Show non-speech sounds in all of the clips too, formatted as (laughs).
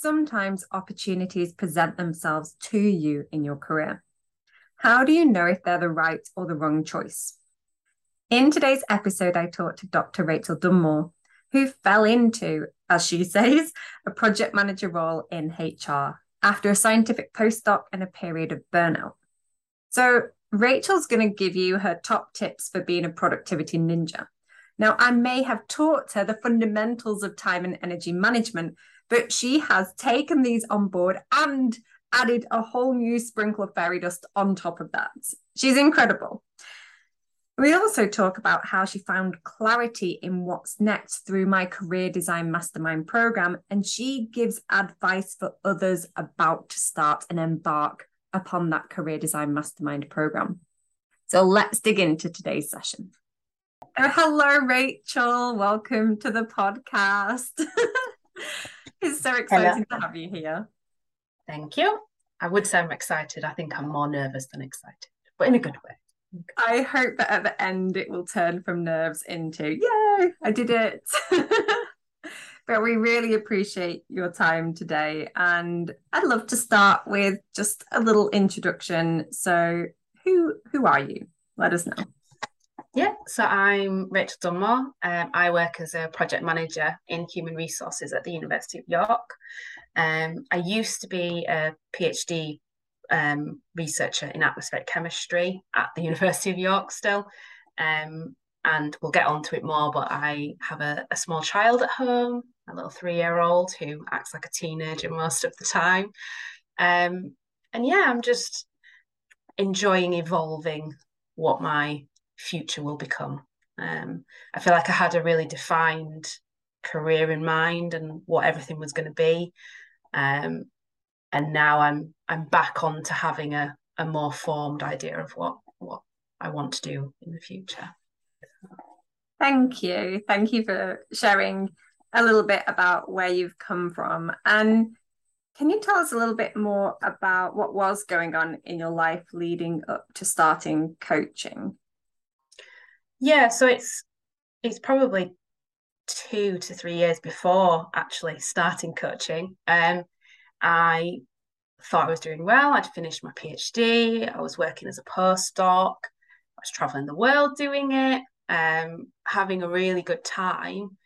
sometimes opportunities present themselves to you in your career. How do you know if they're the right or the wrong choice? In today's episode, I talked to Dr. Rachel Dunmore, who fell into, as she (laughs) says, a project manager role in HR after a scientific postdoc and a period of burnout. So, Rachel's going to give you her top tips for being a productivity ninja. Now, I may have taught her the fundamentals of time and energy management, but she has taken these on board and added a whole new sprinkle of fairy dust on top of that. She's incredible. We also talk about how she found clarity in what's next through my career design mastermind program, and she gives advice for others about to start and embark upon that career design mastermind program. So let's dig into today's session. Oh, hello, Rachel. Welcome to the podcast. (laughs) it's so uh, exciting Hello. to have you here. Thank you. I would say I'm excited. I think I'm more nervous than excited, but in a good way. I hope that at the end it will turn from nerves into, yay, I did it. (laughs) but we really appreciate your time today. And I'd love to start with just a little introduction. So, who who are you? Let us know. Yeah, so I'm Rachel Dunmore. Um, I work as a project manager in human resources at the University of York. Um, I used to be a PhD um, researcher in atmospheric chemistry at the (laughs) University of York still. Um, and we'll get onto it more, but I have a, a small child at home, a little three year old who acts like a teenager most of the time. Um, and yeah, I'm just enjoying evolving what my future will become. Um, I feel like I had a really defined career in mind and what everything was going to be. Um, and now I'm I'm back on to having a, a more formed idea of what what I want to do in the future. Thank you. Thank you for sharing a little bit about where you've come from. And can you tell us a little bit more about what was going on in your life leading up to starting coaching? Yeah, so it's it's probably two to three years before actually starting coaching. Um, I thought I was doing well. I'd finished my PhD. I was working as a postdoc. I was traveling the world doing it, um, having a really good time,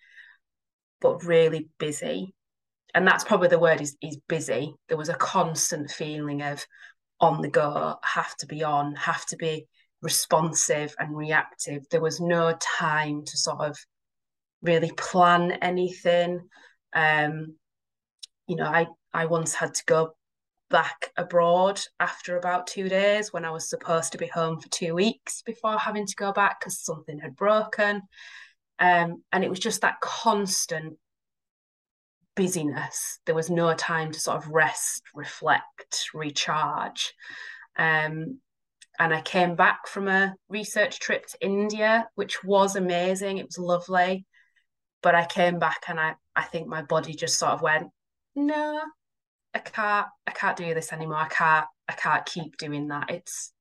but really busy. And that's probably the word is, is busy. There was a constant feeling of on the go, have to be on, have to be responsive and reactive. There was no time to sort of really plan anything. Um, you know, I I once had to go back abroad after about two days when I was supposed to be home for two weeks before having to go back because something had broken. Um, and it was just that constant busyness. There was no time to sort of rest, reflect, recharge. Um, and I came back from a research trip to India, which was amazing. It was lovely. But I came back and I, I think my body just sort of went, no, I can't, I can't do this anymore. I can't, I can't keep doing that. It's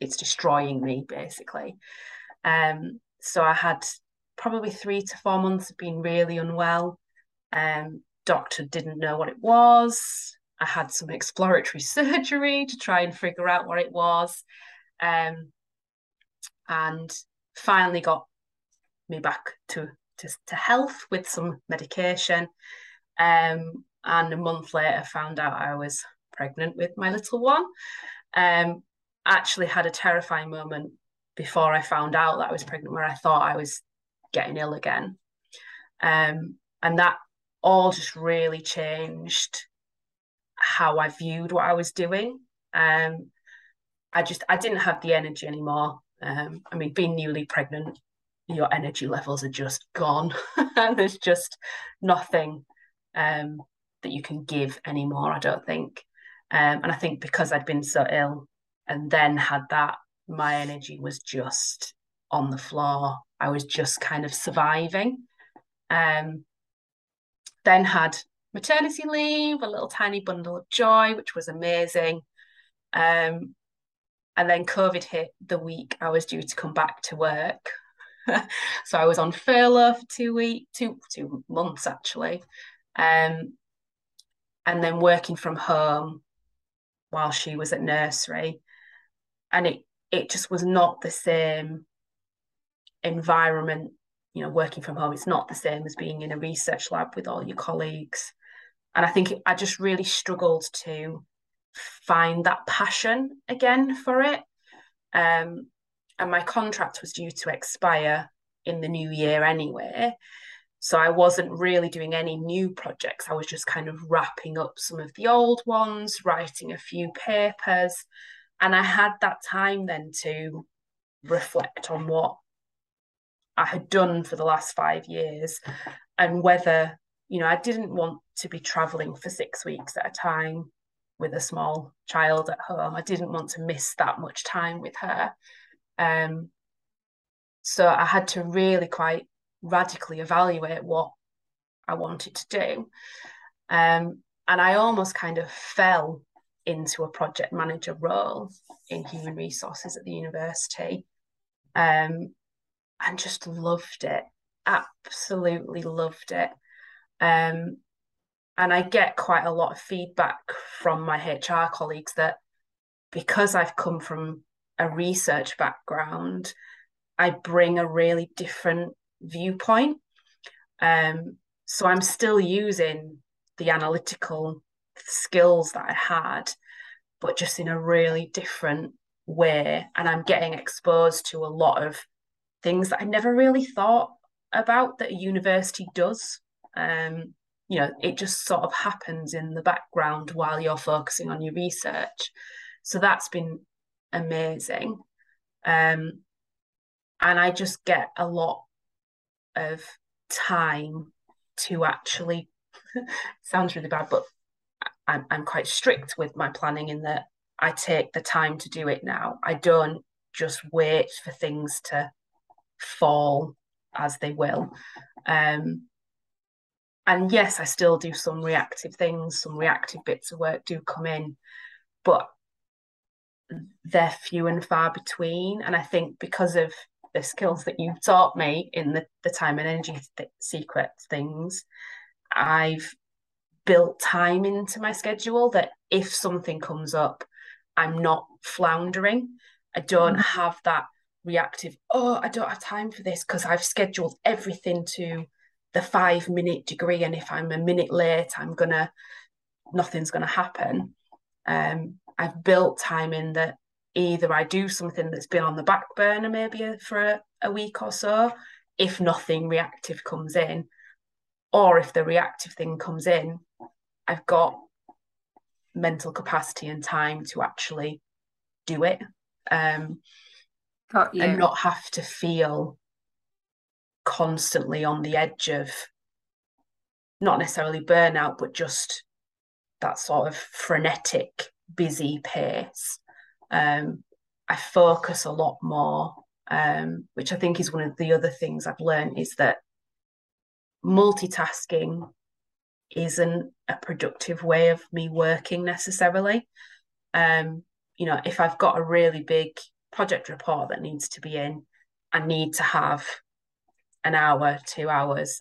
it's destroying me basically. Um, so I had probably three to four months of being really unwell. Um, doctor didn't know what it was. I had some exploratory (laughs) surgery to try and figure out what it was. Um, and finally got me back to, to, to health with some medication. Um, and a month later, found out I was pregnant with my little one. Um, actually had a terrifying moment before I found out that I was pregnant where I thought I was getting ill again. Um, and that all just really changed how I viewed what I was doing. Um, I just I didn't have the energy anymore. Um, I mean, being newly pregnant, your energy levels are just gone. (laughs) There's just nothing um, that you can give anymore. I don't think, um, and I think because I'd been so ill and then had that, my energy was just on the floor. I was just kind of surviving. Um, then had maternity leave, a little tiny bundle of joy, which was amazing. Um, and then COVID hit the week I was due to come back to work. (laughs) so I was on furlough for two weeks, two two months actually, um, and then working from home while she was at nursery, and it it just was not the same environment. You know, working from home, it's not the same as being in a research lab with all your colleagues, and I think I just really struggled to find that passion again for it. Um, and my contract was due to expire in the new year anyway. So I wasn't really doing any new projects. I was just kind of wrapping up some of the old ones, writing a few papers. And I had that time then to reflect on what I had done for the last five years and whether, you know, I didn't want to be traveling for six weeks at a time with a small child at home. I didn't want to miss that much time with her. Um, so I had to really quite radically evaluate what I wanted to do. Um, and I almost kind of fell into a project manager role in human resources at the university um, and just loved it. Absolutely loved it. Um, and I get quite a lot of feedback from my HR colleagues that because I've come from a research background, I bring a really different viewpoint. Um, so I'm still using the analytical skills that I had, but just in a really different way. And I'm getting exposed to a lot of things that I never really thought about that a university does. Um, you know, it just sort of happens in the background while you're focusing on your research. So that's been amazing. Um, and I just get a lot of time to actually (laughs) sounds really bad, but I'm I'm quite strict with my planning in that I take the time to do it now. I don't just wait for things to fall as they will. Um, and yes, I still do some reactive things, some reactive bits of work do come in, but they're few and far between. And I think because of the skills that you've taught me in the, the time and energy th- secret things, I've built time into my schedule that if something comes up, I'm not floundering. I don't mm. have that reactive, oh, I don't have time for this because I've scheduled everything to the five minute degree. And if I'm a minute late, I'm gonna, nothing's gonna happen. Um, I've built time in that either I do something that's been on the back burner maybe for a, a week or so, if nothing reactive comes in, or if the reactive thing comes in, I've got mental capacity and time to actually do it um, and not have to feel constantly on the edge of not necessarily burnout, but just that sort of frenetic, busy pace um, I focus a lot more, um, which I think is one of the other things I've learned is that multitasking isn't a productive way of me working necessarily. Um, you know, if I've got a really big project report that needs to be in, I need to have an hour, two hours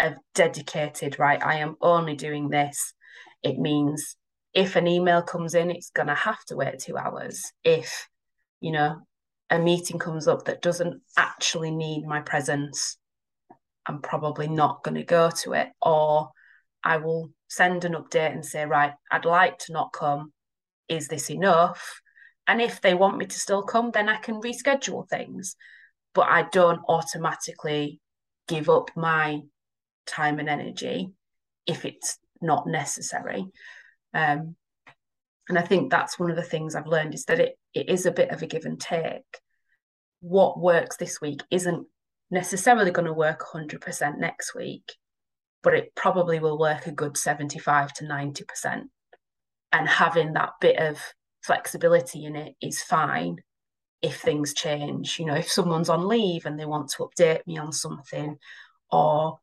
of dedicated, right? I am only doing this. It means if an email comes in, it's going to have to wait two hours. If, you know, a meeting comes up that doesn't actually need my presence, I'm probably not going to go to it. Or I will send an update and say, right, I'd like to not come. Is this enough? And if they want me to still come, then I can reschedule things. But I don't automatically give up my time and energy if it's not necessary. Um, and I think that's one of the things I've learned is that it, it is a bit of a give and take. What works this week isn't necessarily going to work 100% next week. but it probably will work a good 75 to 90%. And having that bit of flexibility in it is fine if things change. You know, if someone's on leave and they want to update me on something, or,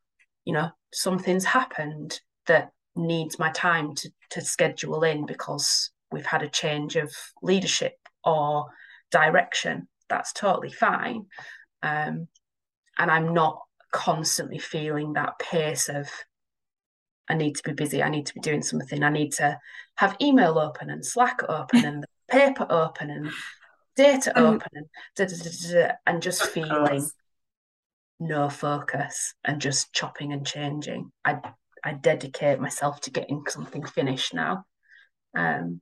you know, something's happened that needs my time to, to schedule in because we've had a change of leadership or direction, that's totally fine. Um, and I'm not constantly feeling that pace of I need to be busy, I need to be doing something, I need to have email open and Slack open (laughs) and the paper open and data um, open and da, da, da, and just feeling no focus and just chopping and changing. I I dedicate myself to getting something finished now. Um,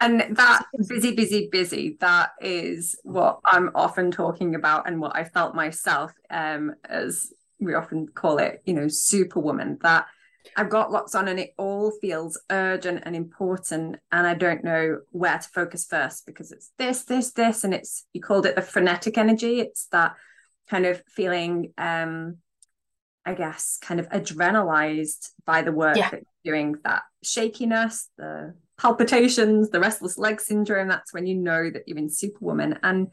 and that busy, busy, busy, that is what I'm often talking about and what I felt myself um, as we often call it, you know, superwoman, that I've got lots on and it all feels urgent and important. And I don't know where to focus first because it's this, this, this. And it's, you called it the frenetic energy. It's that kind of feeling, um, I guess, kind of adrenalized by the work yeah. that you're doing, that shakiness, the palpitations, the restless leg syndrome, that's when you know that you're in Superwoman. And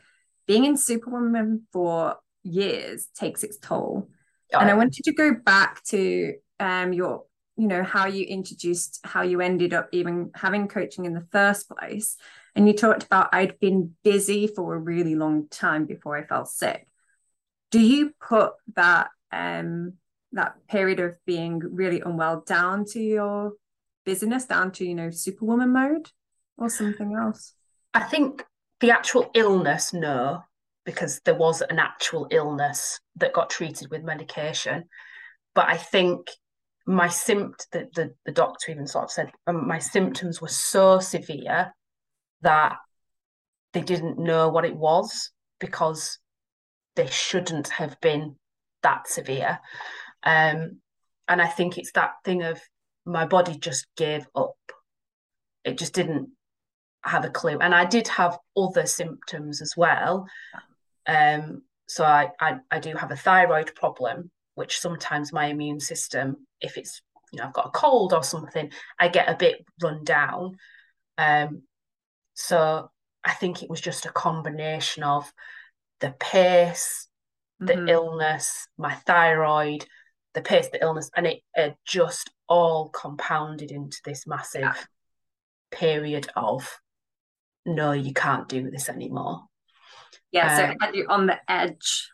being in Superwoman for years takes its toll. Oh. And I wanted to go back to um, your, you know, how you introduced how you ended up even having coaching in the first place. And you talked about I'd been busy for a really long time before I fell sick. Do you put that um, that period of being really unwell down to your busyness down to you know superwoman mode or something else i think the actual illness no because there was an actual illness that got treated with medication but i think my sympt the, the, the doctor even sort of said um, my symptoms were so severe that they didn't know what it was because they shouldn't have been that severe um, and i think it's that thing of my body just gave up. It just didn't have a clue. And I did have other symptoms as well. Um, so I, I, I do have a thyroid problem, which sometimes my immune system, if it's you know I've got a cold or something, I get a bit run down. Um, so I think it was just a combination of the pace, the mm-hmm. illness, my thyroid, the pace, the illness, and it, it just all compounded into this massive yeah. period of no, you can't do this anymore. Yeah, um, so had you on the edge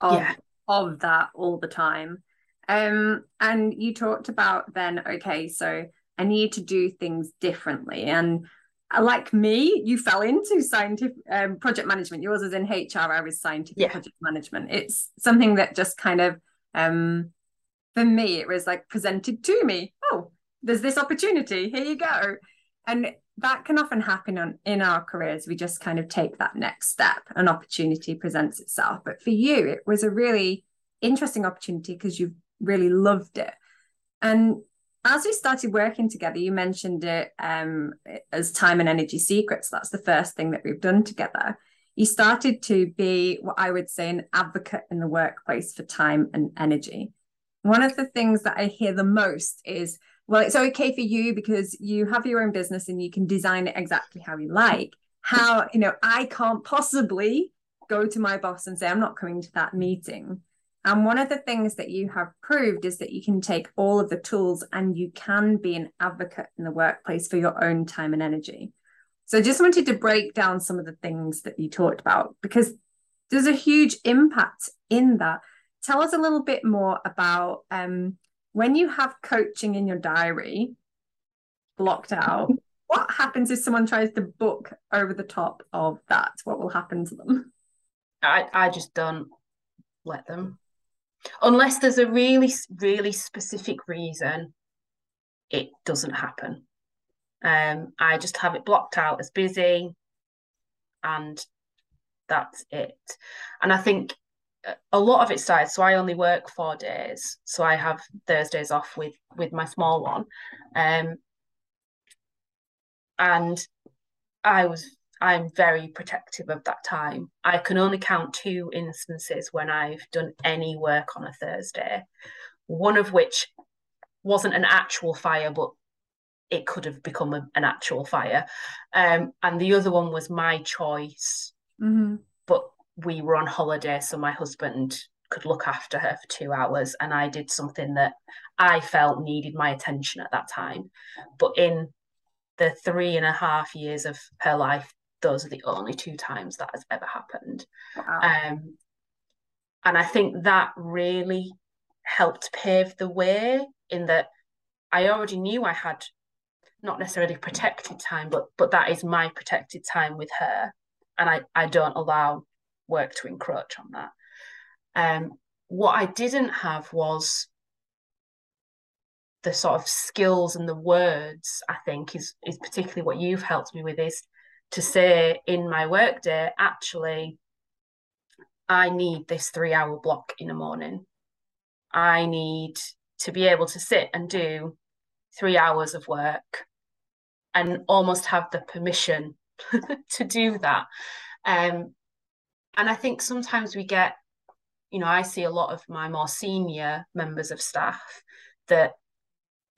of yeah. Of that all the time. Um, and you talked about then, okay, so I need to do things differently. And uh, like me, you fell into scientific um, project management. Yours is in HR, I was scientific yeah. project management. It's something that just kind of um, for me, it was like presented to me. Oh, there's this opportunity. Here you go. And that can often happen on, in our careers. We just kind of take that next step. An opportunity presents itself. But for you, it was a really interesting opportunity because you really loved it. And as we started working together, you mentioned it um, as time and energy secrets. That's the first thing that we've done together. You started to be what I would say an advocate in the workplace for time and energy one of the things that I hear the most is, well, it's okay for you because you have your own business and you can design it exactly how you like. How, you know, I can't possibly go to my boss and say, I'm not coming to that meeting. And one of the things that you have proved is that you can take all of the tools and you can be an advocate in the workplace for your own time and energy. So I just wanted to break down some of the things that you talked about because there's a huge impact in that tell us a little bit more about um, when you have coaching in your diary blocked out. (laughs) What happens if someone tries to book over the top of that? What will happen to them? I, I just don't let them. Unless there's a really, really specific reason, it doesn't happen. Um, I just have it blocked out as busy and that's it. And I think a lot of it started so i only work four days so i have thursdays off with with my small one um and i was i'm very protective of that time i can only count two instances when i've done any work on a thursday one of which wasn't an actual fire, but it could have become a, an actual fire. Um, and the other one was my choice, mm-hmm. We were on holiday, so my husband could look after her for two hours, and I did something that I felt needed my attention at that time. But in the three and a half years of her life, those are the only two times that has ever happened. Wow. Um, and I think that really helped pave the way in that I already knew I had not necessarily protected time, but but that is my protected time with her, and I I don't allow work to encroach on that. Um, what I didn't have was the sort of skills and the words. I think is is particularly what you've helped me with is to say in my workday actually. I need this three hour block in the morning. I need to be able to sit and do three hours of work and almost have the permission (laughs) to do that. Um, and I think sometimes we get, you know, I see a lot of my more senior members of staff that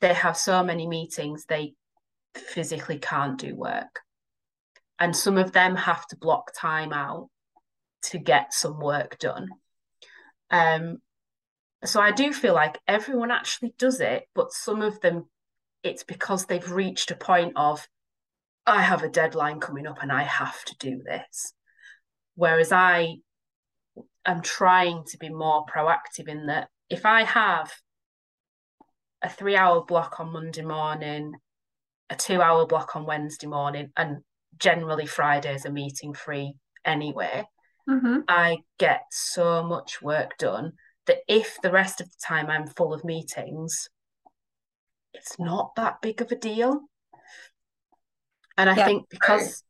they have so many meetings they physically can't do work. And some of them have to block time out to get some work done. Um, so I do feel like everyone actually does it, but some of them it's because they've reached a point of I have a deadline coming up and I have to do this. Whereas I am trying to be more proactive in that if I have a three hour block on Monday morning, a two hour block on Wednesday morning, and generally Fridays are meeting free anyway, mm-hmm. I get so much work done that if the rest of the time I'm full of meetings, it's not that big of a deal. And I yeah. think because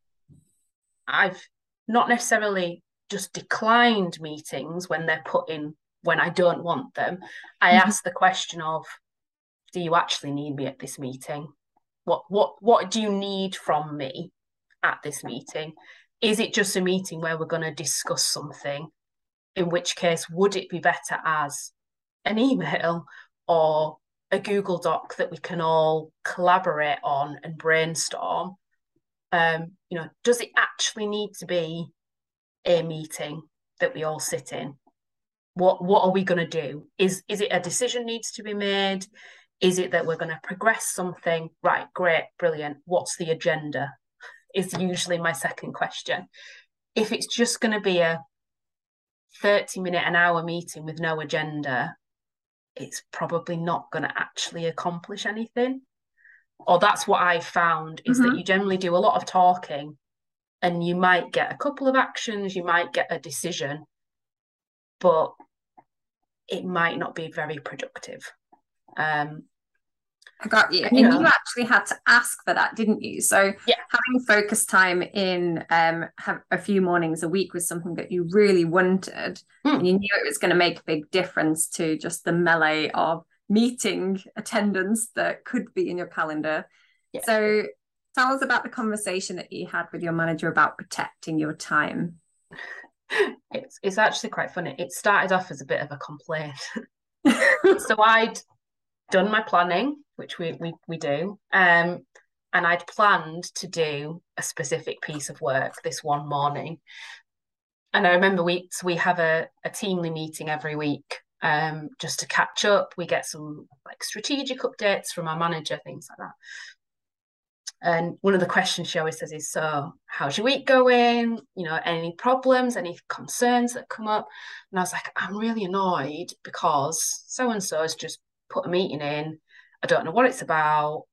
I've not necessarily just declined meetings when they're put in when I don't want them, I mm-hmm. ask the question of, do you actually need me at this meeting? What what what do you need from me at this meeting? Is it just a meeting where we're going to discuss something? In which case, would it be better as an email or a Google Doc that we can all collaborate on and brainstorm. Um, you know, does it actually need to be a meeting that we all sit in? What what are we going to do? Is is it a decision needs to be made? Is it that we're going to progress something? Right, great, brilliant. What's the agenda? (laughs) Is usually my second question. If it's just going to be a 30 minute, an hour meeting with no agenda, it's probably not going to actually accomplish anything. Or that's what I've found is mm-hmm. that you generally do a lot of talking and you might get a couple of actions, you might get a decision, but it might not be very productive. Um, I got you. And you, you actually had to ask for that, didn't you? So yeah. having focus time in um have a few mornings a week was something that you really wanted. Mm. And you knew it was going to make a big difference to just the melee of meeting attendance that could be in your calendar. Yeah. So tell us about the conversation that you had with your manager about protecting your time. (laughs) It's it's actually quite funny. It started off as a bit of a complaint. (laughs) so I'd done my planning which we we, we do. Um, and I'd planned to do a specific piece of work this one morning. And I remember we so we have a, a teamly meeting every week um, just to catch up. We get some like strategic updates from our manager, things like that. And one of the questions she always says is, "So, how's your week going? You know, any problems, any concerns that come up?" And I was like, "I'm really annoyed because so and so has just put a meeting in I don't know what it's about.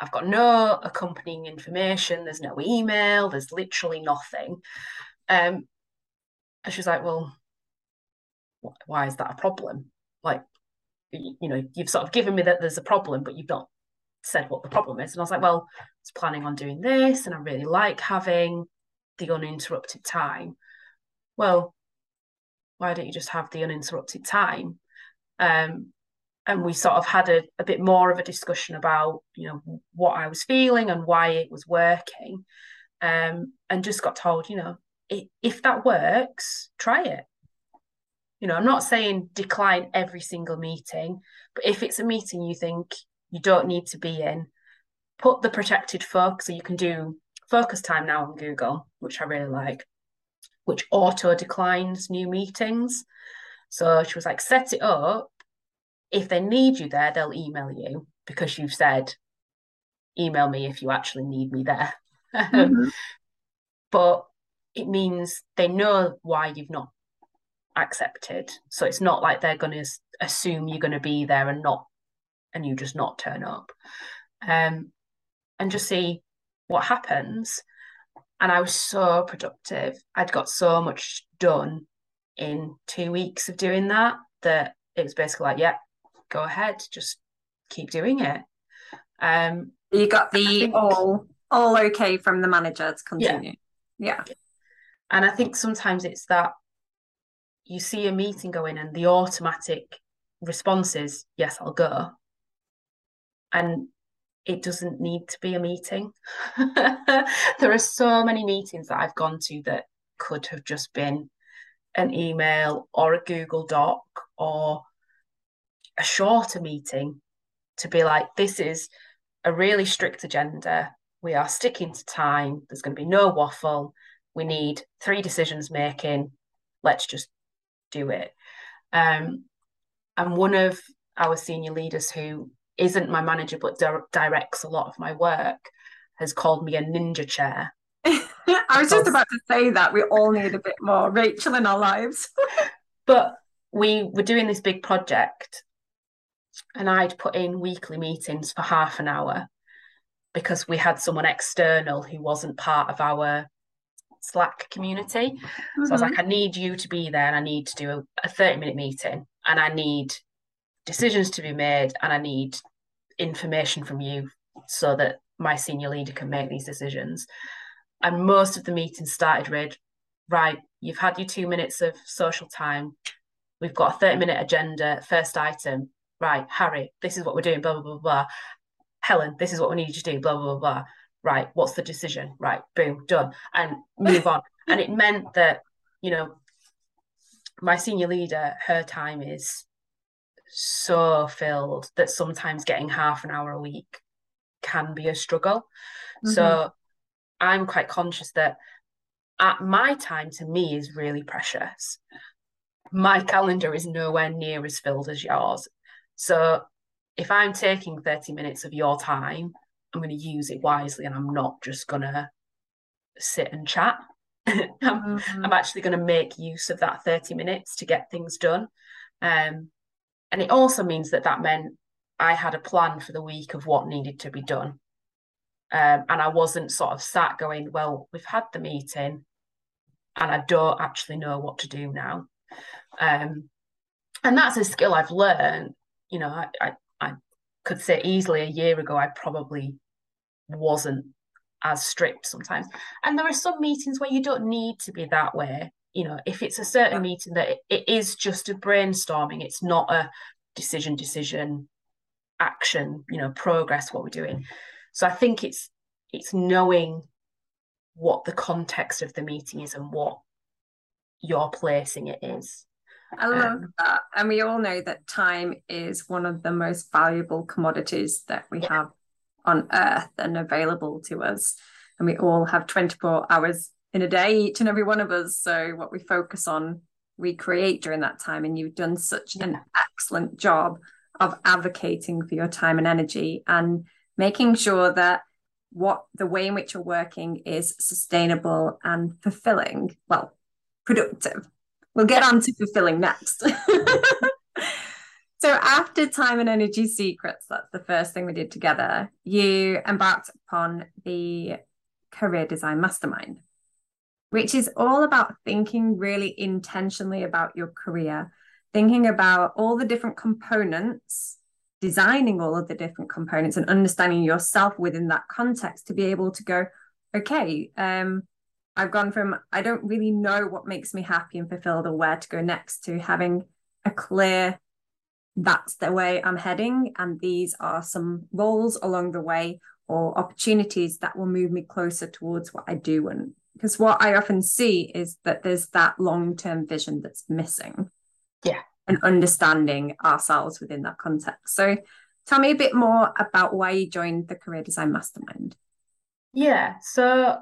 I've got no accompanying information. There's no email. There's literally nothing. Um, and she's like, well, why is that a problem? Like, you, know, you've sort of given me that there's a problem, but you've not said what the problem is. And I was like, well, I was planning on doing this, and I really like having the uninterrupted time. Well, why don't you just have the uninterrupted time? Um, and we sort of had a, a bit more of a discussion about you know what I was feeling and why it was working, um, and just got told you know if that works, try it. You know, I'm not saying decline every single meeting, But if it's a meeting you think you don't need to be in, put the protected focus. So you can do focus time now on Google, which I really like, which auto declines new meetings. So she was like, set it up. If they need you there, they'll email you because you've said, email me if you actually need me there. (laughs) Mm-hmm. but it means they know why you've not accepted. So it's not like they're going to assume you're going to be there and not, and you just not turn up. Um, and just see what happens. And I was so productive. I'd got so much done in two weeks of doing that that it was basically like, yeah, go ahead, just keep doing it. Um, you got the think, all all okay from the manager to continue. Yeah. yeah. And I think sometimes it's that you see a meeting going and the automatic response is, yes, I'll go. And it doesn't need to be a meeting. (laughs) there are so many meetings that I've gone to that could have just been an email or a Google Doc or a shorter meeting to be like, this is a really strict agenda. We are sticking to time. There's going to be no waffle. We need three decisions making. Let's just do it. Um, and one of our senior leaders who isn't my manager but di- directs a lot of my work has called me a ninja chair. (laughs) I was just about to say that we all need a bit more Rachel in our lives. (laughs) but we were doing this big project and I'd put in weekly meetings for half an hour because we had someone external who wasn't part of our Slack community. Mm-hmm. So I was like, mm-hmm. I need you to be there and I need to do a, a 30 minute meeting and I need decisions to be made and I need information from you so that my senior leader can make these decisions. And most of the meetings started with, right, you've had your two minutes of social time. We've got a 30 minute agenda, first item. Right, Harry, this is what we're doing, blah, blah, blah, blah. Helen, this is what we need you to do, blah, blah, blah, blah. Right, what's the decision? Right, boom, done. And move on. (laughs) And it meant that, you know, my senior leader, her time is so filled that sometimes getting half an hour a week can be a struggle. Mm-hmm. So I'm quite conscious that at my time to me is really precious. My calendar is nowhere near as filled as yours. So if I'm taking 30 minutes of your time, I'm going to use it wisely and I'm not just going to sit and chat. (laughs) I'm, mm-hmm. I'm, actually going to make use of that 30 minutes to get things done. Um, and it also means that that meant I had a plan for the week of what needed to be done. Um, and I wasn't sort of sat going, well, we've had the meeting and I don't actually know what to do now. Um, and that's a skill I've learned. You know, I, I, I could say easily a year ago, I probably wasn't as strict sometimes. And there are some meetings where you don't need to be that way you know if it's a certain meeting that it, it is just a brainstorming it's not a decision decision action you know progress what we're doing so i think it's it's knowing what the context of the meeting is and what you're placing it is I love um, that. And we all know that time is one of the most valuable commodities that we yeah. have on earth and available to us. And we all have 24 hours in a day, each and every one of us. So what we focus on, we create during that time. And you've done such an excellent job of advocating for your time and energy and making sure that what the way in which you're working is sustainable and fulfilling, well, productive. We'll get on to fulfilling next. (laughs) so after time and energy secrets, that's the first thing we did together, you embarked upon the career design mastermind which is all about thinking really intentionally about your career, thinking about all the different components, designing all of the different components, and understanding yourself within that context to be able to go, okay, um, I've gone from I don't really know what makes me happy and fulfilled or where to go next to having a clear that's the way I'm heading, and these are some roles along the way or opportunities that will move me closer towards what I do And because what I often see is that there's that long term vision that's missing. Yeah. and understanding ourselves within that context. So tell me a bit more about why you joined the Career Design Mastermind. Yeah. So,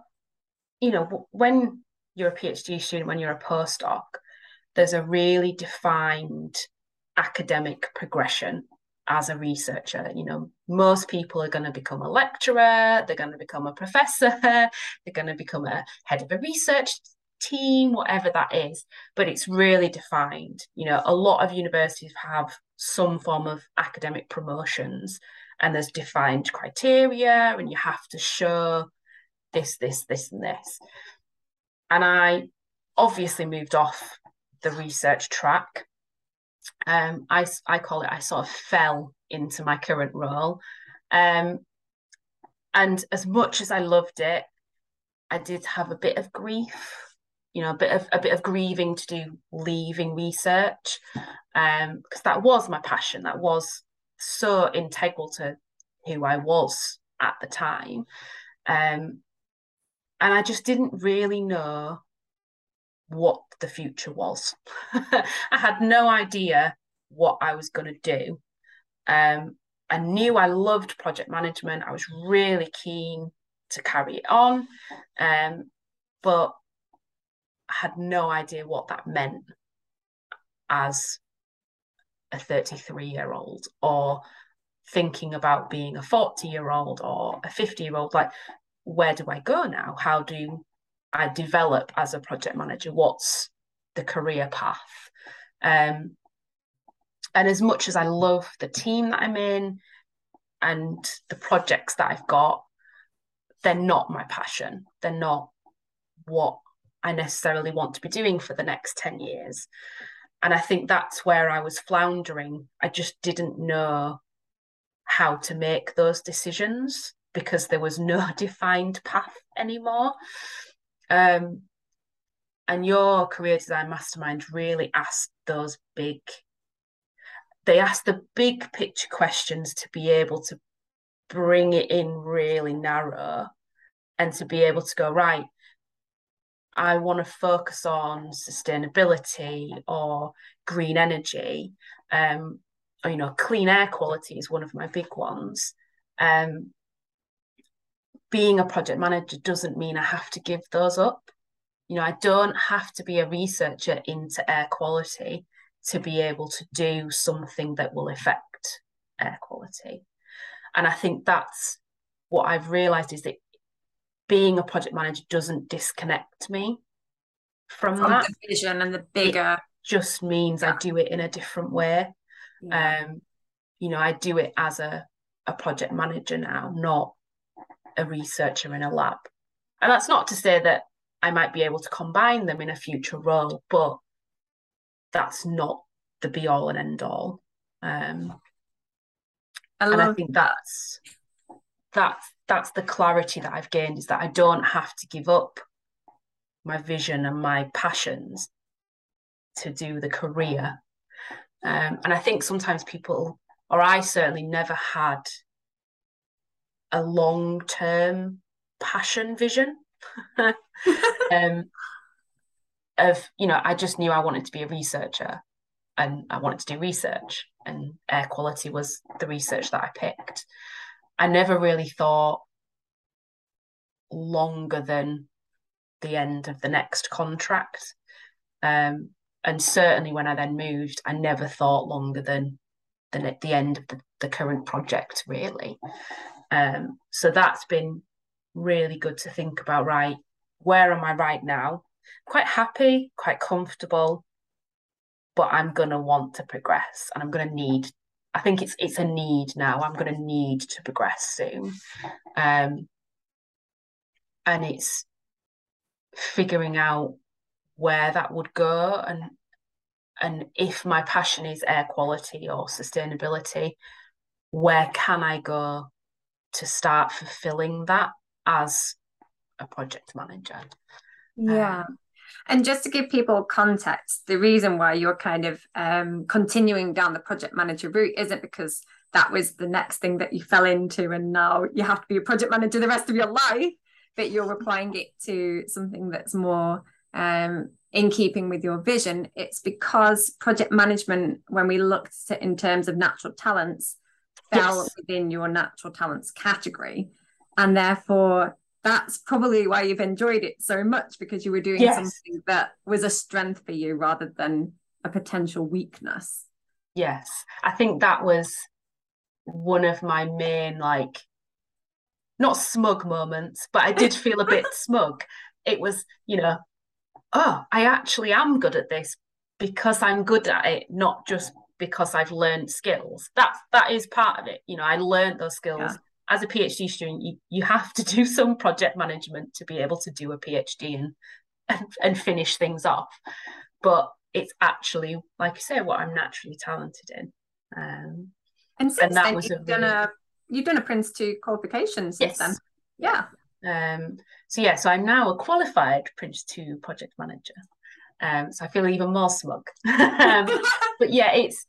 you know, when you're a PhD student, when you're a postdoc, there's a really defined academic progression as a researcher. You know, most people are going to become a lecturer, they're going to become a professor, (laughs) they're going to become a head of a research team, whatever that is. But it's really defined. You know, a lot of universities have some form of academic promotions, and there's defined criteria, and you have to show this, this, this, and this. And I obviously moved off the research track um, I, I call it, I sort of fell into my current role. Um, and as much as I loved it, I did have a bit of grief, you know, a bit of a bit of grieving to do leaving research, um, because that was my passion. That was so integral to who I was at the time, um, and I just didn't really know what the future was. (laughs) I had no idea what I was going to do. Um, I knew I loved project management. I was really keen to carry it on, um, but I had no idea what that meant as a 33 year old or thinking about being a 40 year old or a 50 year old. Like, where do I go now? How do I develop as a project manager? What's the career path? Um, and as much as I love the team that I'm in and the projects that I've got, they're not my passion. They're not what I necessarily want to be doing for the next 10 years. And I think that's where I was floundering. I just didn't know how to make those decisions because there was no (laughs) defined path anymore. Um, and your career design mastermind really asked those big they asked the big picture questions to be able to bring it in really narrow and to be able to go right i want to focus on sustainability or green energy. Um or, you know clean air quality is one of my big ones. Um being a project manager doesn't mean I have to give those up. You know, I don't have to be a researcher into air quality to be able to do something that will affect air quality. And I think that's what I've realized is that being a project manager doesn't disconnect me from, from that the vision and the bigger. It just means yeah. I do it in a different way. Yeah. Um, you know, I do it as a a project manager now, not a researcher in a lab. And that's not to say that I might be able to combine them in a future role, but that's not the be all and end all. Um, I and I think that's that's that's the clarity that I've gained is that I don't have to give up my vision and my passions to do the career. Um, and I think sometimes people, or I certainly never had a long term passion vision (laughs) um, of you know I just knew I wanted to be a researcher and I wanted to do research and air quality was the research that I picked. I never really thought longer than the end of the next contract. Um, and certainly when I then moved, I never thought longer than than at the end of the, the current project, really. Um, so that's been really good to think about, right, where am I right now? Quite happy, quite comfortable, but I'm gonna want to progress and I'm gonna need I think it's it's a need now. I'm gonna need to progress soon. Um, and it's figuring out where that would go and and if my passion is air quality or sustainability, where can I go to start fulfilling that as a project manager. Yeah. Um, and just to give people context, the reason why you're kind of um, continuing down the project manager route isn't because that was the next thing that you fell into and now you have to be a project manager the rest of your life, but you're applying it to something that's more um, in keeping with your vision, it's because project management, when we looked at it in terms of natural talents, fell yes. within your natural talents category. And therefore, that's probably why you've enjoyed it so much because you were doing yes. something that was a strength for you rather than a potential weakness. Yes. I think that was one of my main, like, not smug moments, but I did feel a bit (laughs) smug. It was, you know, oh, I actually am good at this because I'm good at it, not just because I've learned skills. That that is part of it. You know, I learned those skills yeah. as a PhD student. You you have to do some project management to be able to do a PhD and and, and finish things off. But it's actually, like I say, what I'm naturally talented in. Um, and since and that then, was you've done really... a you've done a Prince two qualification since yes. then. Yeah. Um, so yeah, so I'm now a qualified Prince 2 project manager. Um, so I feel even more smug. (laughs) um, but yeah, it's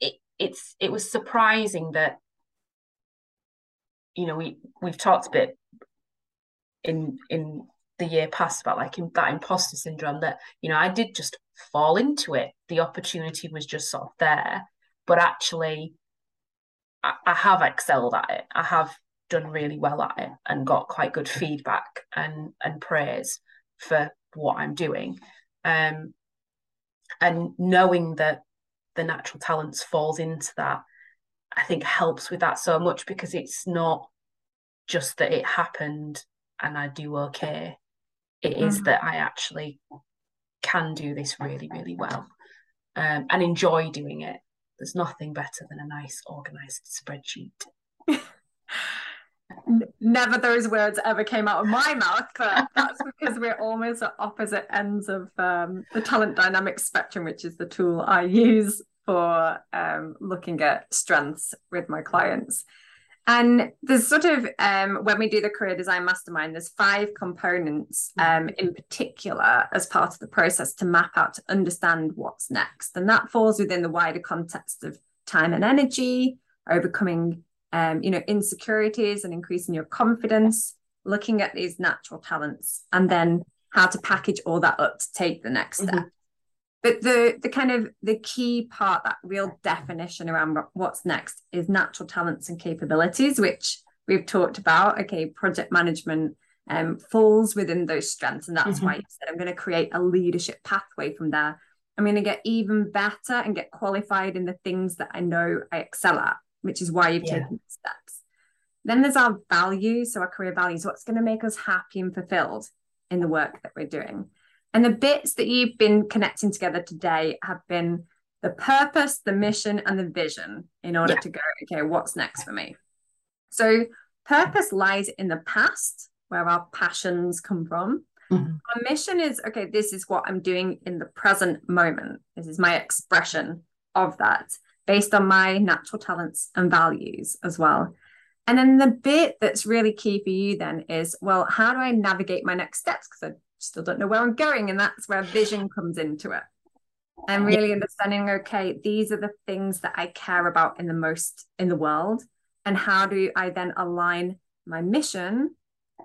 it it's it was surprising that you know we we've talked a bit in in the year past about like in, that imposter syndrome that you know I did just fall into it. The opportunity was just sort of there, but actually I, I have excelled at it. I have done really well at it and got quite good feedback and and praise for what I'm doing. Um, and knowing that the natural talents falls into that, I think helps with that so much because it's not just that it happened and I do okay. It mm. is that I actually can do this really, really well um, and enjoy doing it. There's nothing better than a nice organized spreadsheet. (laughs) never those words ever came out of my mouth, but that's because we're almost at opposite ends of um, the talent dynamics spectrum, which is the tool I use for um, looking at strengths with my clients. And there's sort of um, when we do the career design mastermind, there's five components um, in particular as part of the process to map out to understand what's next, and that falls within the wider context of time and energy, overcoming um, you know, insecurities and increasing your confidence, looking at these natural talents, and then how to package all that up to take the next step. Mm-hmm. But the the kind of the key part, that real definition around what's next is natural talents and capabilities, which we've talked about. Okay, project management um, falls within those strengths. And that's mm-hmm. why I said I'm going to create a leadership pathway from there. I'm going to get even better and get qualified in the things that I know I excel at which is why you've yeah. taken steps. Then there's our values, so our career values, what's going to make us happy and fulfilled in the work that we're doing. And the bits that you've been connecting together today have been the purpose, the mission, and the vision in order yeah. to go, okay, what's next for me? So, purpose lies in the past, where our passions come from. Mm-hmm. Our mission is, okay, this is what I'm doing in the present moment. This is my expression of that based on my natural talents and values as well. And then the bit that's really key for you then is, well, how do I navigate my next steps? Because I still don't know where I'm going. And that's where vision comes into it. And really understanding, okay, these are the things that I care about in the most in the world. And how do I then align my mission,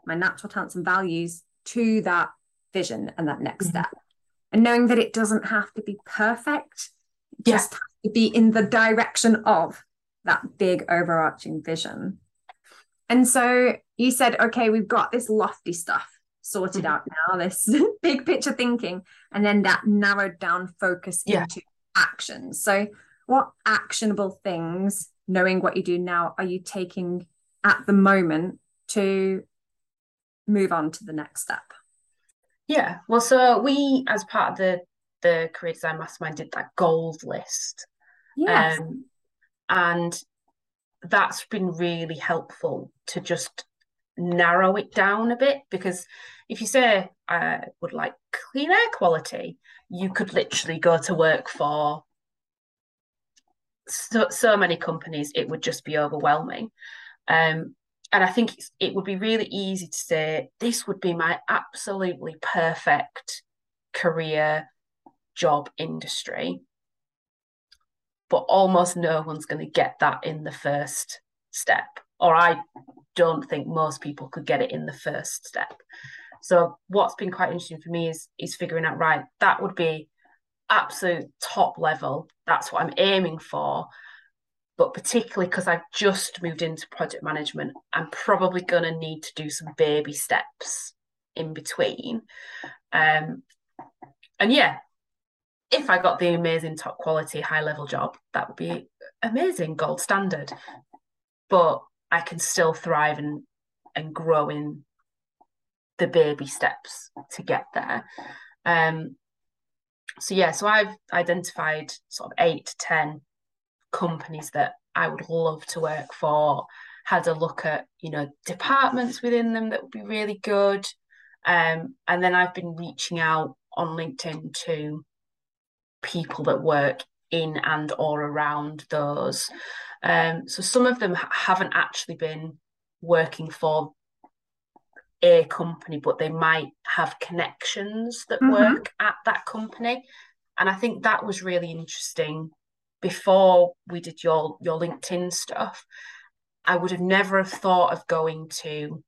my natural talents and values to that vision and that next mm-hmm. step? And knowing that it doesn't have to be perfect, just yeah be in the direction of that big overarching vision. And so you said, okay, we've got this lofty stuff sorted mm-hmm. out now, this (laughs) big picture thinking, and then that narrowed down focus yeah. into actions. So, what actionable things, knowing what you do now, are you taking at the moment to move on to the next step? Yeah, well, so we, as part of the the career design mastermind, did that goals list Yes. Um, and that's been really helpful to just narrow it down a bit because if you say I would like clean air quality, you could literally go to work for so, so many companies, it would just be overwhelming. Um, and I think it would be really easy to say, this would be my absolutely perfect career job industry but almost no one's going to get that in the first step. Or I don't think most people could get it in the first step. So what's been quite interesting for me is is figuring out right that would be absolute top level. That's what I'm aiming for. But particularly because I've just moved into project management, I'm probably going to need to do some baby steps in between. Um, and yeah, if I got the amazing top quality high level job, that would be amazing, gold standard. But I can still thrive and and grow in the baby steps to get there. Um, so yeah, so I've identified sort of eight to ten companies that I would love to work for. Had a look at you know departments within them that would be really good, um, and then I've been reaching out on LinkedIn to people that work in and or around those. Um, so some of them haven't actually been working for a company, but they might have connections that mm-hmm. work at that company. And I think that was really interesting before we did your your LinkedIn stuff. I would have never have thought of going to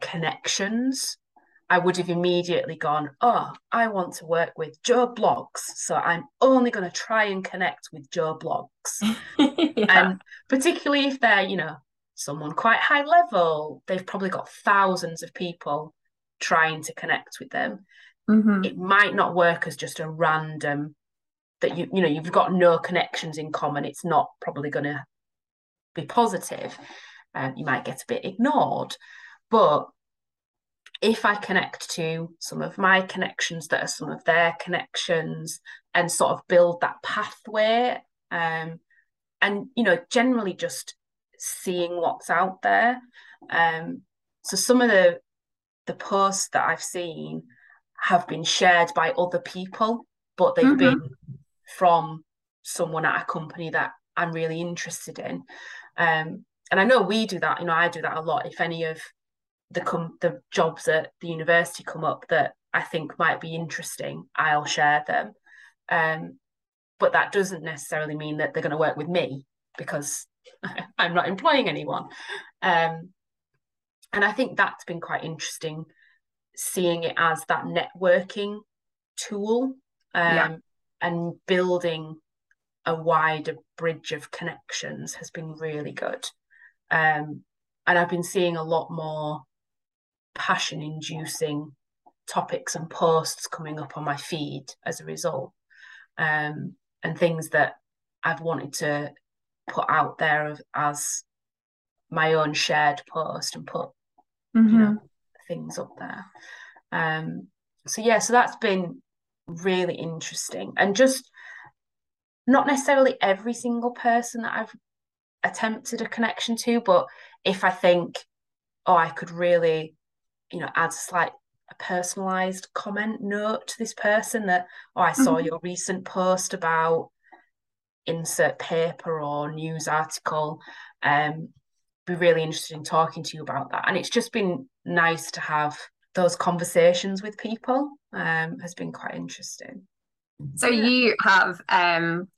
connections. I would have immediately gone, oh, I want to work with Joe Bloggs. So I'm only going to try and connect with Joe Bloggs. (laughs) yeah. And particularly if they're, you know, someone quite high level, they've probably got thousands of people trying to connect with them. Mm-hmm. It might not work as just a random that you you know you've got no connections in common. It's not probably going to be positive. Um, you might get a bit ignored, but if I connect to some of my connections that are some of their connections and sort of build that pathway, um, and you know generally just seeing what's out there. Um, so some of the the posts that I've seen have been shared by other people, but they've mm-hmm. been from someone at a company that I'm really interested in. Um, and I know we do that. You know, I do that a lot. If any of the com- the jobs at the university come up that I think might be interesting, I'll share them. Um, but that doesn't necessarily mean that they're going to work with me because (laughs) I'm not employing anyone. Um, and I think that's been quite interesting seeing it as that networking tool um, yeah. and building a wider bridge of connections has been really good. Um, and I've been seeing a lot more passion inducing topics and posts coming up on my feed as a result. Um, and things that I've wanted to put out there as my own shared post and put mm-hmm. you know things up there um so yeah so that's been really interesting and just not necessarily every single person that I've attempted a connection to but if I think oh I could really you know add a slight a personalized comment note to this person that oh I saw mm-hmm. your recent post about insert paper or news article. Um, be really interested in talking to you about that. And it's just been nice to have those conversations with people. Um, has been quite interesting. So you have um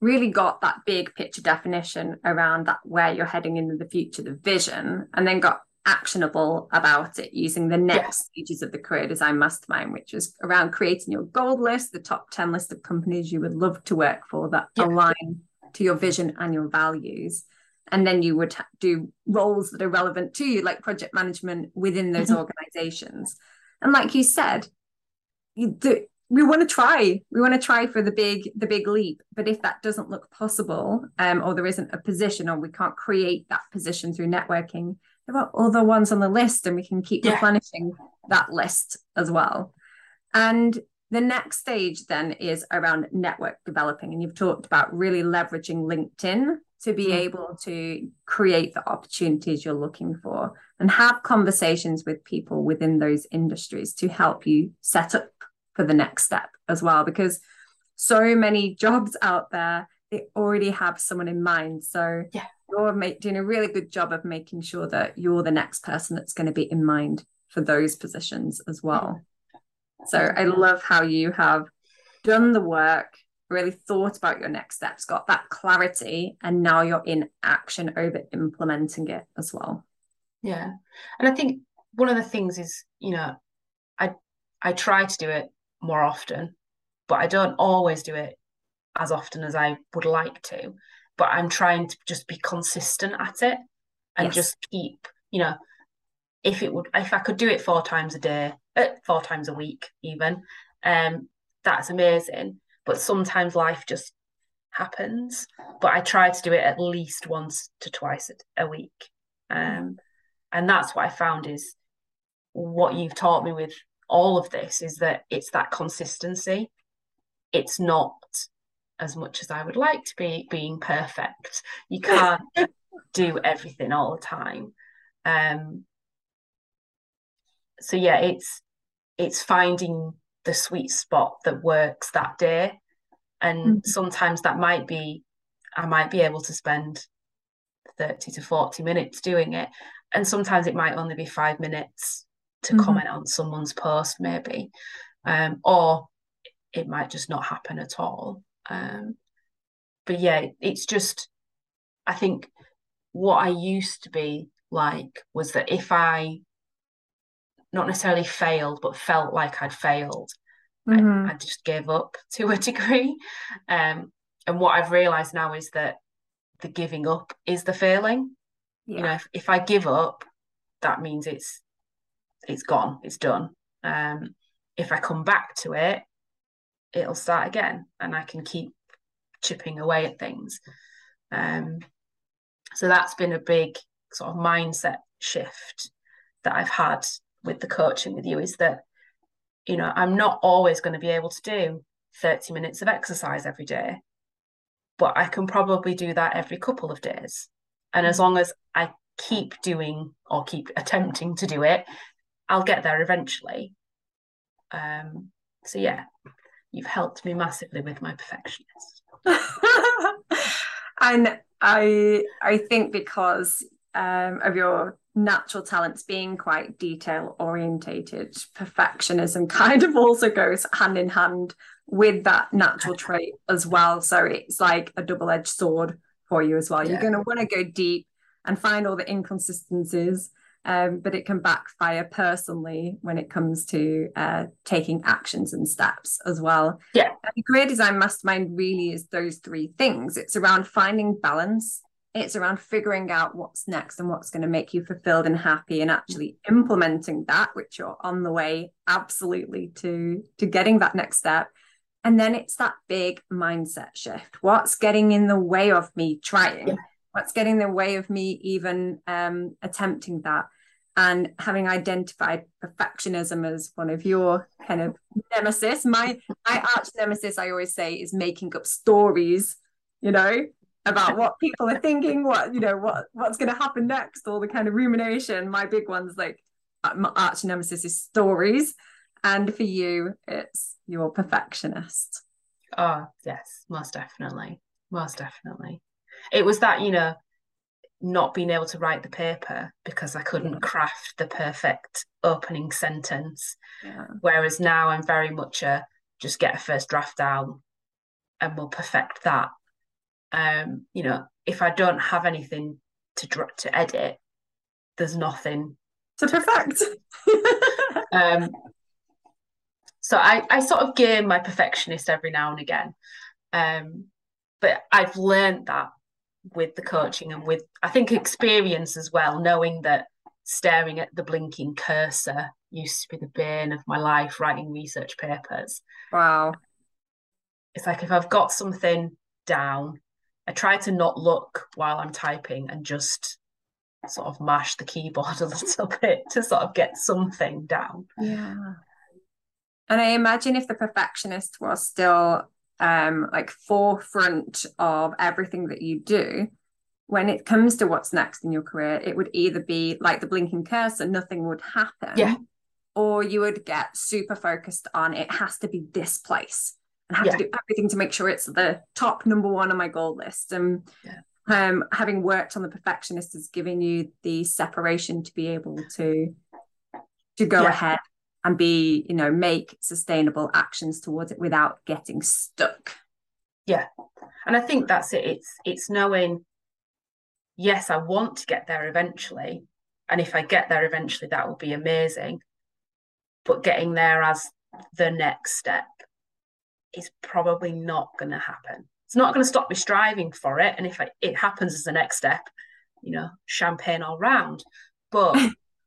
really got that big picture definition around that where you're heading into the future, the vision, and then got actionable about it using the next stages of the career design mastermind, which is around creating your gold list, the top 10 list of companies you would love to work for that yeah. align to your vision and your values. And then you would do roles that are relevant to you, like project management within those mm-hmm. organizations. And like you said, you, the, we want to try we want to try for the big the big leap but if that doesn't look possible um, or there isn't a position or we can't create that position through networking there are other ones on the list and we can keep yeah. replenishing that list as well. And the next stage then is around network developing. And you've talked about really leveraging LinkedIn to be mm-hmm. able to create the opportunities you're looking for and have conversations with people within those industries to help you set up for the next step as well. Because so many jobs out there, they already have someone in mind. So yeah you're make, doing a really good job of making sure that you're the next person that's going to be in mind for those positions as well. So I love how you have done the work, really thought about your next steps, got that clarity, and now you're in action over implementing it as well. Yeah. And I think one of the things is, you know, I I try to do it more often, but I don't always do it as often as I would like to. But I'm trying to just be consistent at it and yes. just keep, you know, if it would if I could do it four times a day, uh, four times a week even, um, that's amazing. But sometimes life just happens. But I try to do it at least once to twice a week. Um, and that's what I found is what you've taught me with all of this is that it's that consistency. It's not as much as I would like to be being perfect. You (laughs) can't do everything all the time. Um, so yeah, it's it's finding the sweet spot that works that day. And mm-hmm. sometimes that might be I might be able to spend 30 to 40 minutes doing it. And sometimes it might only be five minutes to mm-hmm. comment on someone's post, maybe. Um, or it might just not happen at all. Um, but yeah, it's just, I think what I used to be like was that if I not necessarily failed, but felt like I'd failed, mm-hmm. I, I, just gave up (laughs) to a degree. Um, and what I've realized now is that the giving up is the failing. Yeah. You know, if, if I give up, that means it's it's gone, it's done. Um, if I come back to it, it'll start again, and I can keep chipping away at things. Um, so that's been a big sort of mindset shift that I've had with the coaching with you is that you know I'm not always going to be able to do 30 minutes of exercise every day but I can probably do that every couple of days and as mm. long as I keep doing or keep attempting to do it I'll get there eventually um so yeah you've helped me massively with my perfectionist (laughs) and I I think because um, of your natural talents being quite detail orientated, perfectionism (laughs) kind of also goes hand in hand with that natural trait as well. So it's like a double edged sword for you as well. Yeah. You're going to want to go deep and find all the inconsistencies um, but it can backfire personally when it comes to uh, taking actions and steps as well. Yeah. And career design mastermind really is those three things. It's around finding balance. It's around figuring out what's next and what's going to make you fulfilled and happy, and actually implementing that, which you're on the way absolutely to to getting that next step. And then it's that big mindset shift. What's getting in the way of me trying? Yeah what's getting in the way of me even um, attempting that and having identified perfectionism as one of your kind of nemesis. My my arch nemesis i always say is making up stories you know about what people are thinking what you know what what's going to happen next all the kind of rumination. My big one's like uh, my arch nemesis is stories. And for you it's your perfectionist. Oh yes. Most definitely. Most definitely it was that you know not being able to write the paper because I couldn't yeah. craft the perfect opening sentence. Yeah. Whereas now I'm very much a just get a first draft down and we'll perfect that. Um, you know, if I don't have anything to to edit, there's nothing to perfect. (laughs) um, so I, I sort of game my perfectionist every now and again. Um, but I've learned that with the coaching and with I think experience as well, knowing that staring at the blinking cursor used to be the bane of my life writing research papers. Wow. It's like if I've got something down, I try to not look while I'm typing and just sort of mash the keyboard (laughs) a little bit to sort of get something down. Yeah. And I imagine if the perfectionist was still um, like forefront of everything that you do when it comes to what's next in your career it would either be like the blinking cursor nothing would happen yeah or you would get super focused on it has to be this place and have yeah. to do everything to make sure it's the top number one on my goal list and yeah. um, having worked on the perfectionist has given you the separation to be able to to go yeah. ahead and be you know make sustainable actions towards it without getting stuck yeah and i think that's it it's it's knowing yes i want to get there eventually And if I get there eventually, that will be amazing. But getting there as the next step is probably not going to happen. It's not going to stop me striving for it. And if I, it happens as the next step, you know, champagne all round. But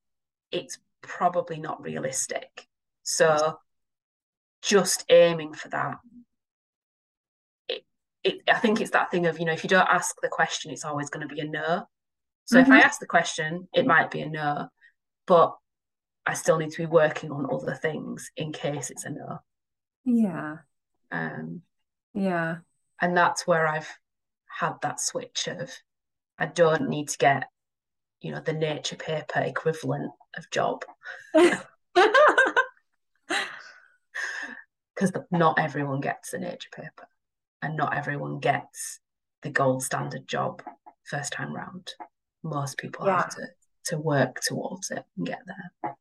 (laughs) it's probably not realistic. So just aiming for that. It, it, I think it's that thing of, you know, if you don't ask the question, it's always going to be a no. So mm-hmm. if I mm-hmm. ask the question, it might be a no, but I still need to be working on other things in case it's a no. Yeah. Um, yeah. And that's where I've had that switch of I don't need to get, you know, the nature paper equivalent of job. (laughs) Because not everyone gets the nature paper and not everyone gets the gold standard job first time round. Most people yeah. have to, to work towards it and get there.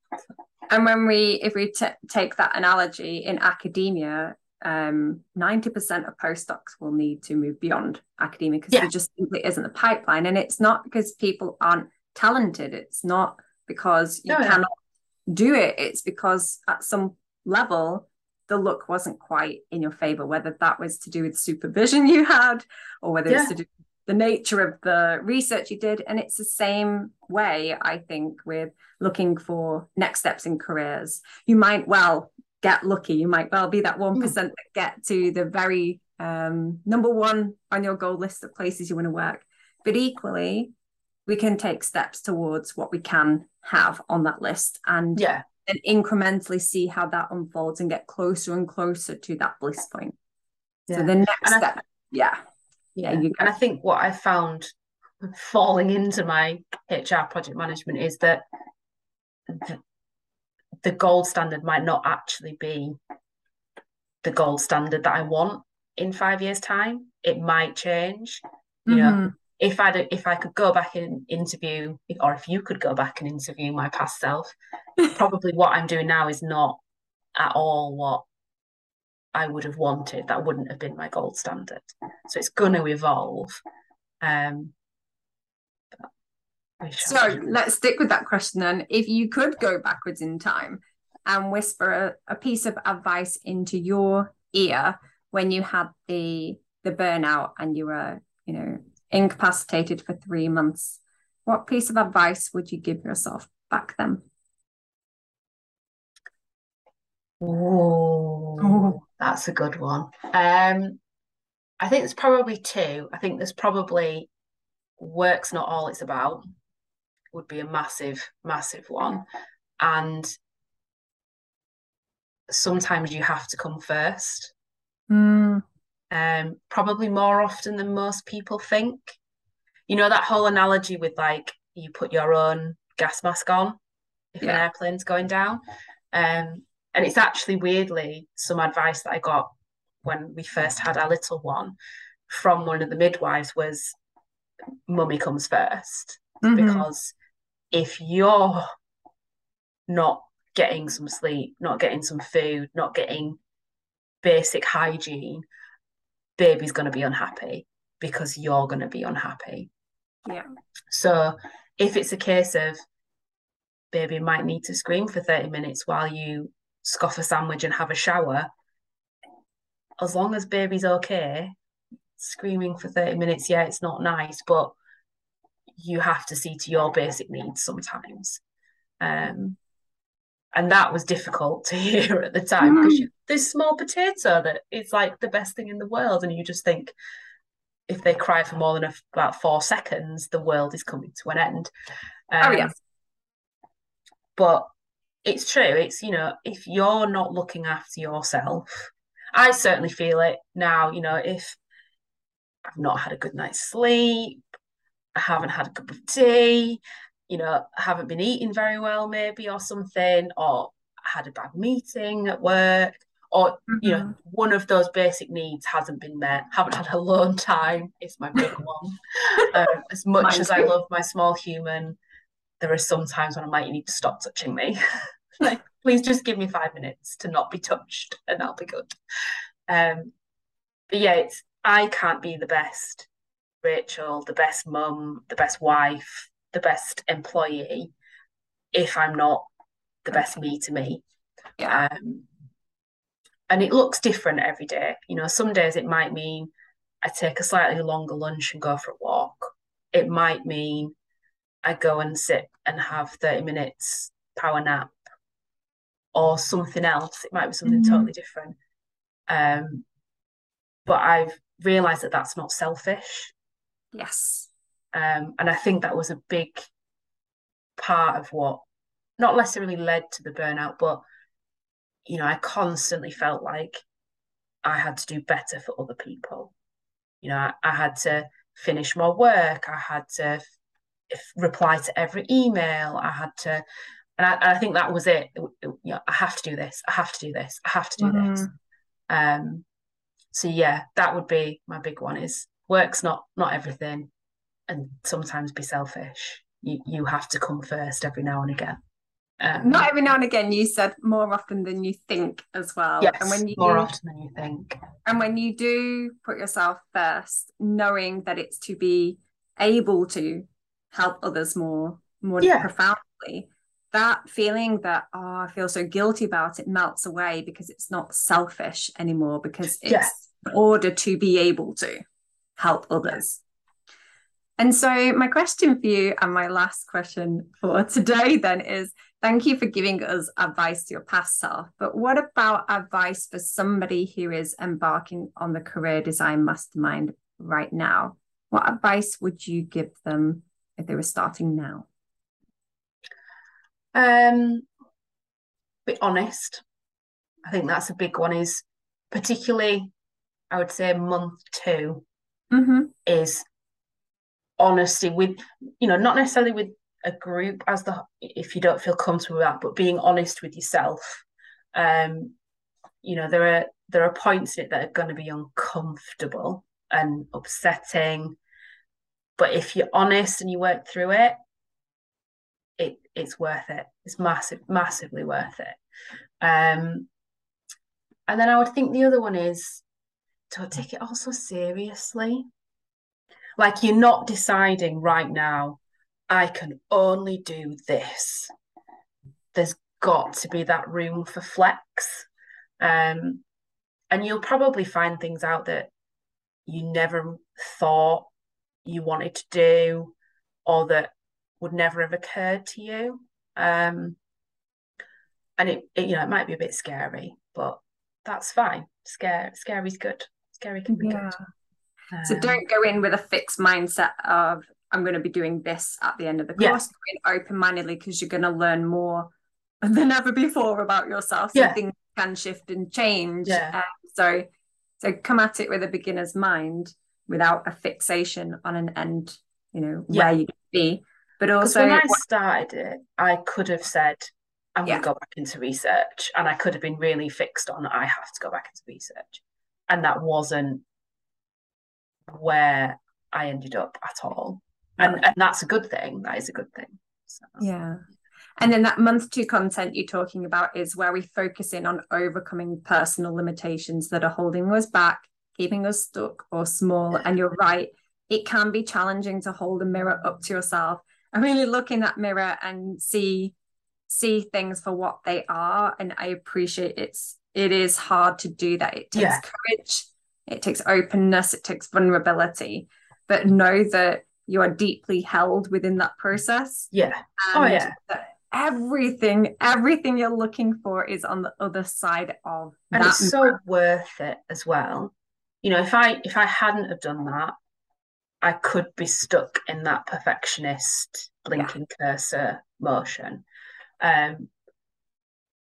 And when we, if we t- take that analogy in academia, um, 90% of postdocs will need to move beyond academia because yeah. there just simply isn't a pipeline. And it's not because people aren't talented, it's not because you no, cannot no. do it, it's because at some level, the look wasn't quite in your favor, whether that was to do with supervision (laughs) you had or whether yeah. it's to do the nature of the research you did. And it's the same way, I think, with looking for next steps in careers. You might well get lucky. You might well be that 1% mm. that get to the very um, number one on your goal list of places you want to work. But equally, we can take steps towards what we can have on that list and yeah and incrementally see how that unfolds and get closer and closer to that bliss point. Yeah. So the next step, I, yeah. Yeah. And I think what I found falling into my HR project management is that the gold standard might not actually be the gold standard that I want in five years' time. It might change. You mm-hmm. know, if I if I could go back and interview, or if you could go back and interview my past self, (laughs) probably what I'm doing now is not at all what I would have wanted. That wouldn't have been my gold standard. So it's going to evolve. Um, so let's stick with that question then. If you could go backwards in time and whisper a, a piece of advice into your ear when you had the the burnout and you were, you know, incapacitated for three months, what piece of advice would you give yourself back then? Oh, that's a good one. Um, I think there's probably two. I think there's probably work's not all it's about would be a massive, massive one. And sometimes you have to come first. Mm. Um, probably more often than most people think. You know, that whole analogy with like you put your own gas mask on if yeah. an airplane's going down. Um, and it's actually weirdly some advice that I got when we first had our little one from one of the midwives was mummy comes 1st mm-hmm. because if you're not getting some sleep, not getting some food, not getting basic hygiene, baby's going to be unhappy because you're going to be unhappy. Yeah. So if it's a case of baby might need to scream for 30 minutes while you scoff a sandwich and have a shower, as long as baby's okay, screaming for 30 minutes, yeah, it's not nice, but you have to see to your basic needs sometimes. Um, and that was difficult to (laughs) hear at the time because mm. This small potato that is like the best thing in the world, and you just think if they cry for more than a, about four seconds, the world is coming to an end. Um, oh yeah. But it's true. It's you know if you're not looking after yourself, I certainly feel it now. You know if I've not had a good night's sleep, I haven't had a cup of tea, you know, I haven't been eating very well, maybe, or something, or I had a bad meeting at work, or, mm-hmm. you know, mm-hmm. one of those basic needs hasn't been met, haven't had a alone time, it's my big (laughs) one. Um, as much as. I love my small human, there are some times when I might need to stop touching me. (laughs) like, please just give me five minutes to not be touched and I'll be good. Um, but yeah, it's I can't be the best Rachel, the best mum, the best wife, the best employee if I'm not the best me to me. Yeah. Um, and it looks different every day. You know, some days it might mean I take a slightly longer lunch and go for a walk. It might mean I go and sit and have 30 minutes power nap or something else. It might be something mm-hmm. totally different. Um, but I've realized that that's not selfish. Yes. Um, and I think that was a big part of what not necessarily led to the burnout, but you know, I constantly felt like I had to do better for other people. You know, I, I had to finish more work. I had to f- reply to every email. I had to, and I, and I think that was it. It, it. You know, I have to do this. I have to do this. I have to do mm-hmm. this. Um, so yeah, that would be my big one. Is work's not not everything, and sometimes be selfish. You you have to come first every now and again. Um, Not every now and again, you said more often than you think as well. Yes, and when you more often than you think. And when you do put yourself first, knowing that it's to be able to help others more, more yeah. profoundly, that feeling that oh, I feel so guilty about it melts away because it's not selfish anymore because it's yeah. in order to be able to help others. And so, my question for you, and my last question for (laughs) today, then is thank you for giving us advice to your past self. But what about advice for somebody who is embarking on the career design mastermind right now? What advice would you give them if they were starting now? Um, be honest. I think that's a big one. Is particularly, I would say, month 2 mm-hmm. is honesty with you know not necessarily with a group as the if you don't feel comfortable with that but being honest with yourself. Um you know there are there are points in it that are going to be uncomfortable and upsetting but if you're honest and you work through it it it's worth it. It's massive massively worth it. Um and then i would think the other one is to take it also seriously like you're not deciding right now, I can only do this. There's got to be that room for flex. Um, and you'll probably find things out that you never thought you wanted to do or that would never have occurred to you. Um, and it, it, you know, it might be a bit scary, but that's fine. Scary, scary's good. Scary can be yeah. good so don't go in with a fixed mindset of I'm going to be doing this at the end of the course. Yeah. open mindedly because you're going to learn more (laughs) than ever before about yourself. So yeah. things can shift and change. Yeah. Um, so so come at it with a beginner's mind without a fixation on an end, you know, yeah. where you be. But also when I started it, I could have said, I'm yeah. gonna go back into research. And I could have been really fixed on I have to go back into research. And that wasn't where I ended up at all. And, and that's a good thing. That is a good thing. So. Yeah. And then that month two content you're talking about is where we focus in on overcoming personal limitations that are holding us back, keeping us stuck or small. And you're right, it can be challenging to hold a mirror up to yourself and really look in that mirror and see see things for what they are. And I appreciate it's it is hard to do that. It takes yeah. courage it takes openness, it takes vulnerability, but know that you are deeply held within that process. Yeah. oh, yeah. Everything, everything you're looking for is on the other side of and it's so worth it as well. You know, if I if I hadn't have done that, I could be stuck in that perfectionist blinking yeah. cursor motion. Um,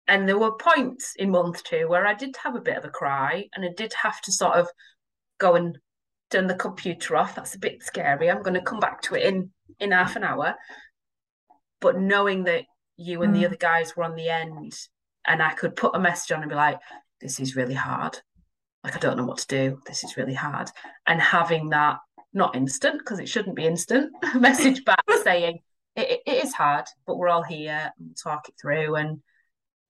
and there were points in month two where I did have a bit of a cry and I did have to sort of go and turn the computer off. That's a bit scary. I'm going to come back to it in in half an hour. But knowing that you and mm. the other guys were on the end and I could put a message on and be like, this is really hard. Like, I don't know what to do. This is really hard. And having that, not instant, because it shouldn't be instant, (laughs) message back (laughs) saying, it, it is hard, but we're all here and we'll talk it through. And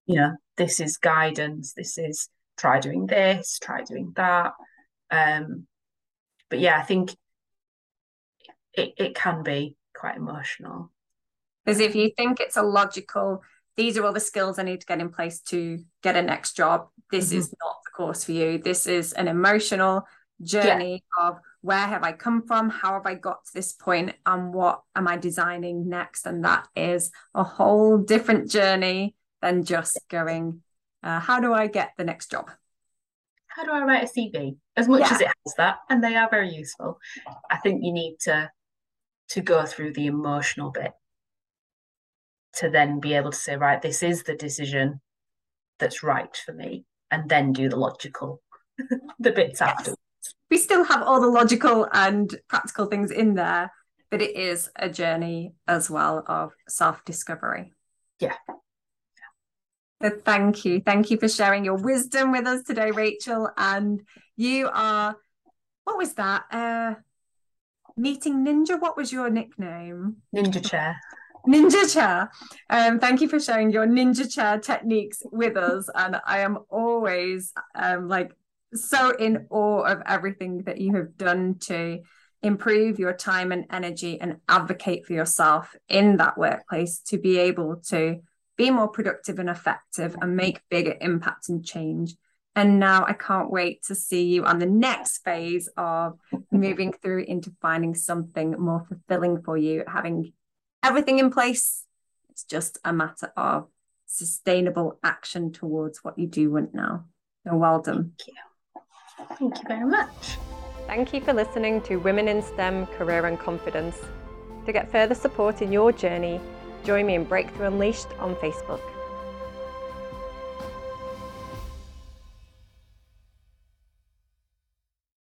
you know, this is guidance, this is try doing this, try doing that. Um, but yeah, I think it, it can be quite emotional. Because if you think it's a logical, these are all the skills I need to get in place to get a next job, this mm-hmm. is not the course for you. This is an emotional journey yeah. of where have I come from? How have I got to this point? And what am I designing next? And that is a whole different journey than just going, uh, how do I get the next job? How do I write a CV? As much yeah. as it has that, and they are very useful. I think you need to to go through the emotional bit to then be able to say, right, this is the decision that's right for me, and then do the logical, (laughs) the bits yes. after. We still have all the logical and practical things in there, but it is a journey as well of self discovery. Yeah. So thank you. Thank you for sharing your wisdom with us today, Rachel. And you are, what was that? Uh, meeting Ninja. What was your nickname? Ninja Chair. Ninja Chair. Um, thank you for sharing your Ninja Chair techniques with us. (laughs) And I am always um, like so in awe of everything that you have done to improve your time and energy and advocate for yourself in that workplace to be able to be more productive and effective and make bigger impact and change. And now I can't wait to see you on the next phase of moving through into finding something more fulfilling for you, having everything in place. It's just a matter of sustainable action towards what you do want now. So well done. Thank you. Thank you very much. Thank you for listening to Women in STEM Career and Confidence. To get further support in your journey, join me in Breakthrough Unleashed on Facebook.